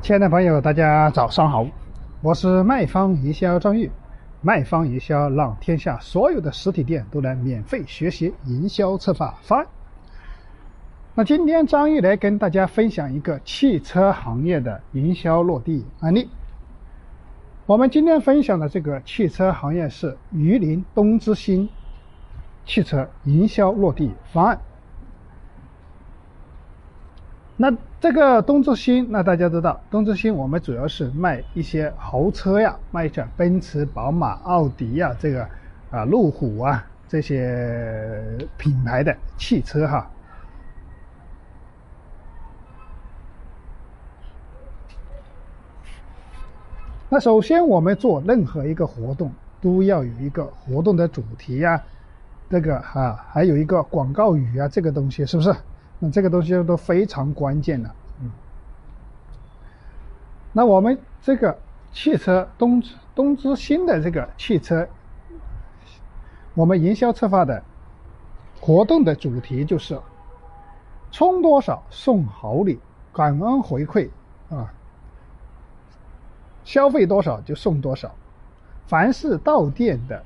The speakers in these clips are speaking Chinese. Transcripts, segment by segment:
亲爱的朋友，大家早上好，我是卖方营销张玉。卖方营销让天下所有的实体店都能免费学习营销策划方案。那今天张玉来跟大家分享一个汽车行业的营销落地案例。我们今天分享的这个汽车行业是榆林东之星汽车营销落地方案。那这个东之星，那大家知道，东之星我们主要是卖一些豪车呀，卖一些奔驰、宝马、奥迪呀，这个啊路虎啊这些品牌的汽车哈。那首先我们做任何一个活动，都要有一个活动的主题呀，这个哈还有一个广告语啊，这个东西是不是？那这个东西都非常关键的，嗯。那我们这个汽车东东芝新的这个汽车，我们营销策划的活动的主题就是充多少送好礼，感恩回馈啊，消费多少就送多少，凡是到店的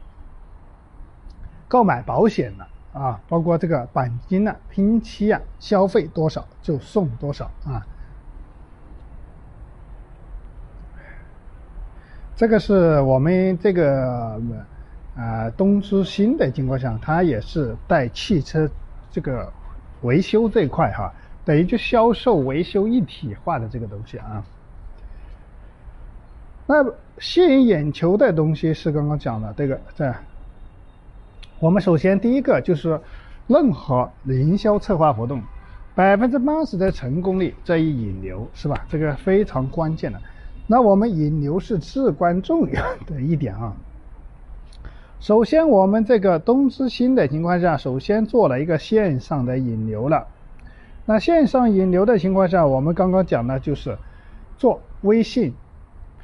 购买保险的。啊包括这个钣金啊、拼漆啊，消费多少就送多少啊。这个是我们这个啊东之星的情况下，它也是带汽车这个维修这一块哈，等于就销售维修一体化的这个东西啊。那吸引眼球的东西是刚刚讲的这个在。我们首先第一个就是，任何营销策划活动，百分之八十的成功率在于引流，是吧？这个非常关键的。那我们引流是至关重要的一点啊。首先，我们这个东之星的情况下，首先做了一个线上的引流了。那线上引流的情况下，我们刚刚讲的就是做微信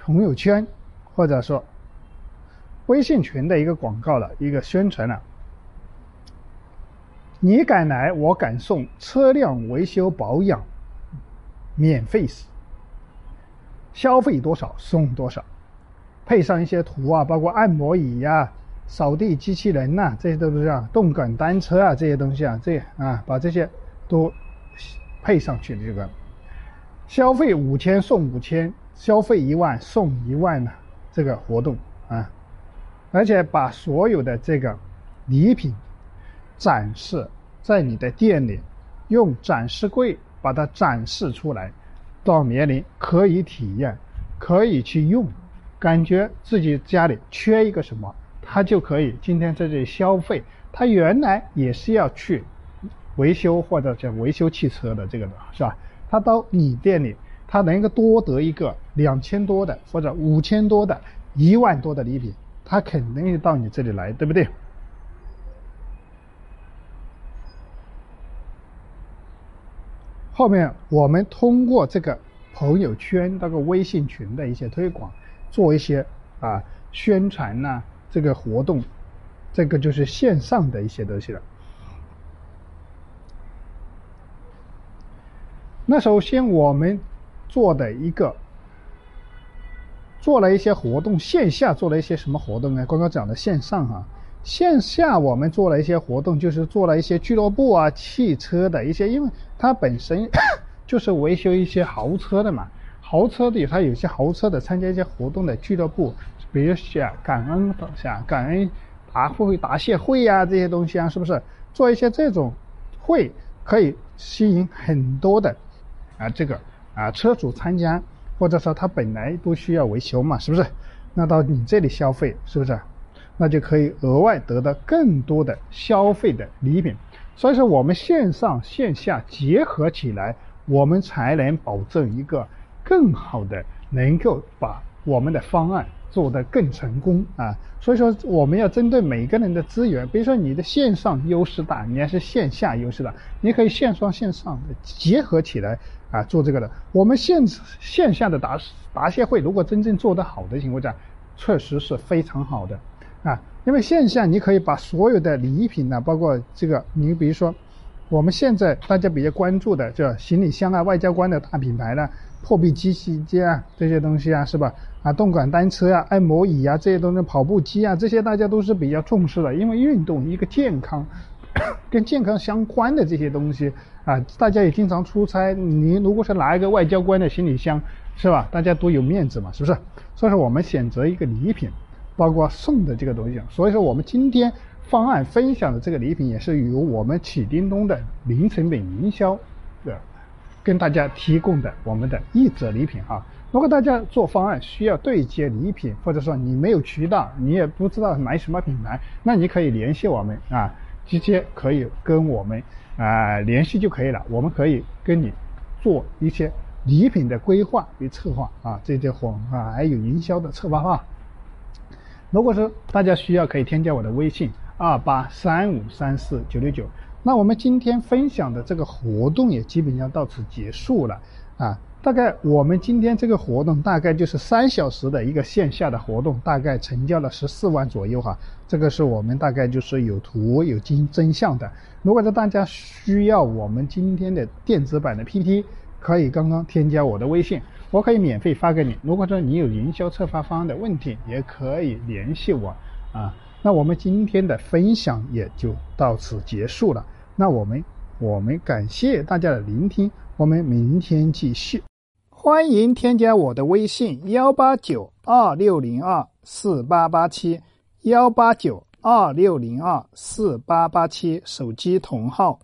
朋友圈，或者说微信群的一个广告了一个宣传了。你敢来，我敢送车辆维修保养，免费消费多少送多少，配上一些图啊，包括按摩椅呀、扫地机器人呐，这些都是这样，动感单车啊这些东西啊，这啊把这些都配上去，这个。消费五千送五千，消费一万送一万的这个活动啊，而且把所有的这个礼品。展示在你的店里，用展示柜把它展示出来，到年龄可以体验，可以去用，感觉自己家里缺一个什么，他就可以今天在这里消费。他原来也是要去维修或者叫维修汽车的这个的是吧？他到你店里，他能够多得一个两千多的或者五千多的一万多的礼品，他肯定到你这里来，对不对？后面我们通过这个朋友圈、那个微信群的一些推广，做一些啊宣传呐，这个活动，这个就是线上的一些东西了。那首先我们做的一个，做了一些活动，线下做了一些什么活动呢？刚刚讲的线上哈。线下我们做了一些活动，就是做了一些俱乐部啊、汽车的一些，因为它本身 就是维修一些豪车的嘛。豪车的它有些豪车的参加一些活动的俱乐部，比如像感恩像感恩答会、答谢会呀这些东西啊，是不是？做一些这种会可以吸引很多的啊这个啊车主参加，或者说他本来不需要维修嘛，是不是？那到你这里消费，是不是？那就可以额外得到更多的消费的礼品，所以说我们线上线下结合起来，我们才能保证一个更好的，能够把我们的方案做得更成功啊。所以说我们要针对每个人的资源，比如说你的线上优势大，你还是线下优势大，你可以线上线上的结合起来啊做这个的。我们线线下的答答谢会，如果真正做得好的情况下，确实是非常好的。啊，因为线下你可以把所有的礼品呢，包括这个，你比如说，我们现在大家比较关注的这行李箱啊、外交官的大品牌呢，破壁机器机啊这些东西啊，是吧？啊，动感单车啊，按摩椅啊这些东西，跑步机啊这些大家都是比较重视的，因为运动一个健康，跟健康相关的这些东西啊，大家也经常出差，你如果是拿一个外交官的行李箱，是吧？大家多有面子嘛，是不是？所以说我们选择一个礼品，包括送的这个东西，所以说我们今天方案分享的这个礼品也是由我们启叮咚的零成本营销的。跟大家提供的我们的一折礼品哈，如果大家做方案需要对接礼品，或者说你没有渠道，你也不知道买什么品牌，那你可以联系我们啊，直接可以跟我们啊联系就可以了，我们可以跟你做一些礼品的规划与策划啊，这些活啊还有营销的策划哈。如果说大家需要，可以添加我的微信二八三五三四九六九。那我们今天分享的这个活动也基本上到此结束了啊！大概我们今天这个活动大概就是三小时的一个线下的活动，大概成交了十四万左右哈。这个是我们大概就是有图有真真相的。如果说大家需要我们今天的电子版的 PPT，可以刚刚添加我的微信，我可以免费发给你。如果说你有营销策划方案的问题，也可以联系我啊。那我们今天的分享也就到此结束了。那我们我们感谢大家的聆听，我们明天继续。欢迎添加我的微信幺八九二六零二四八八七幺八九二六零二四八八七，手机同号。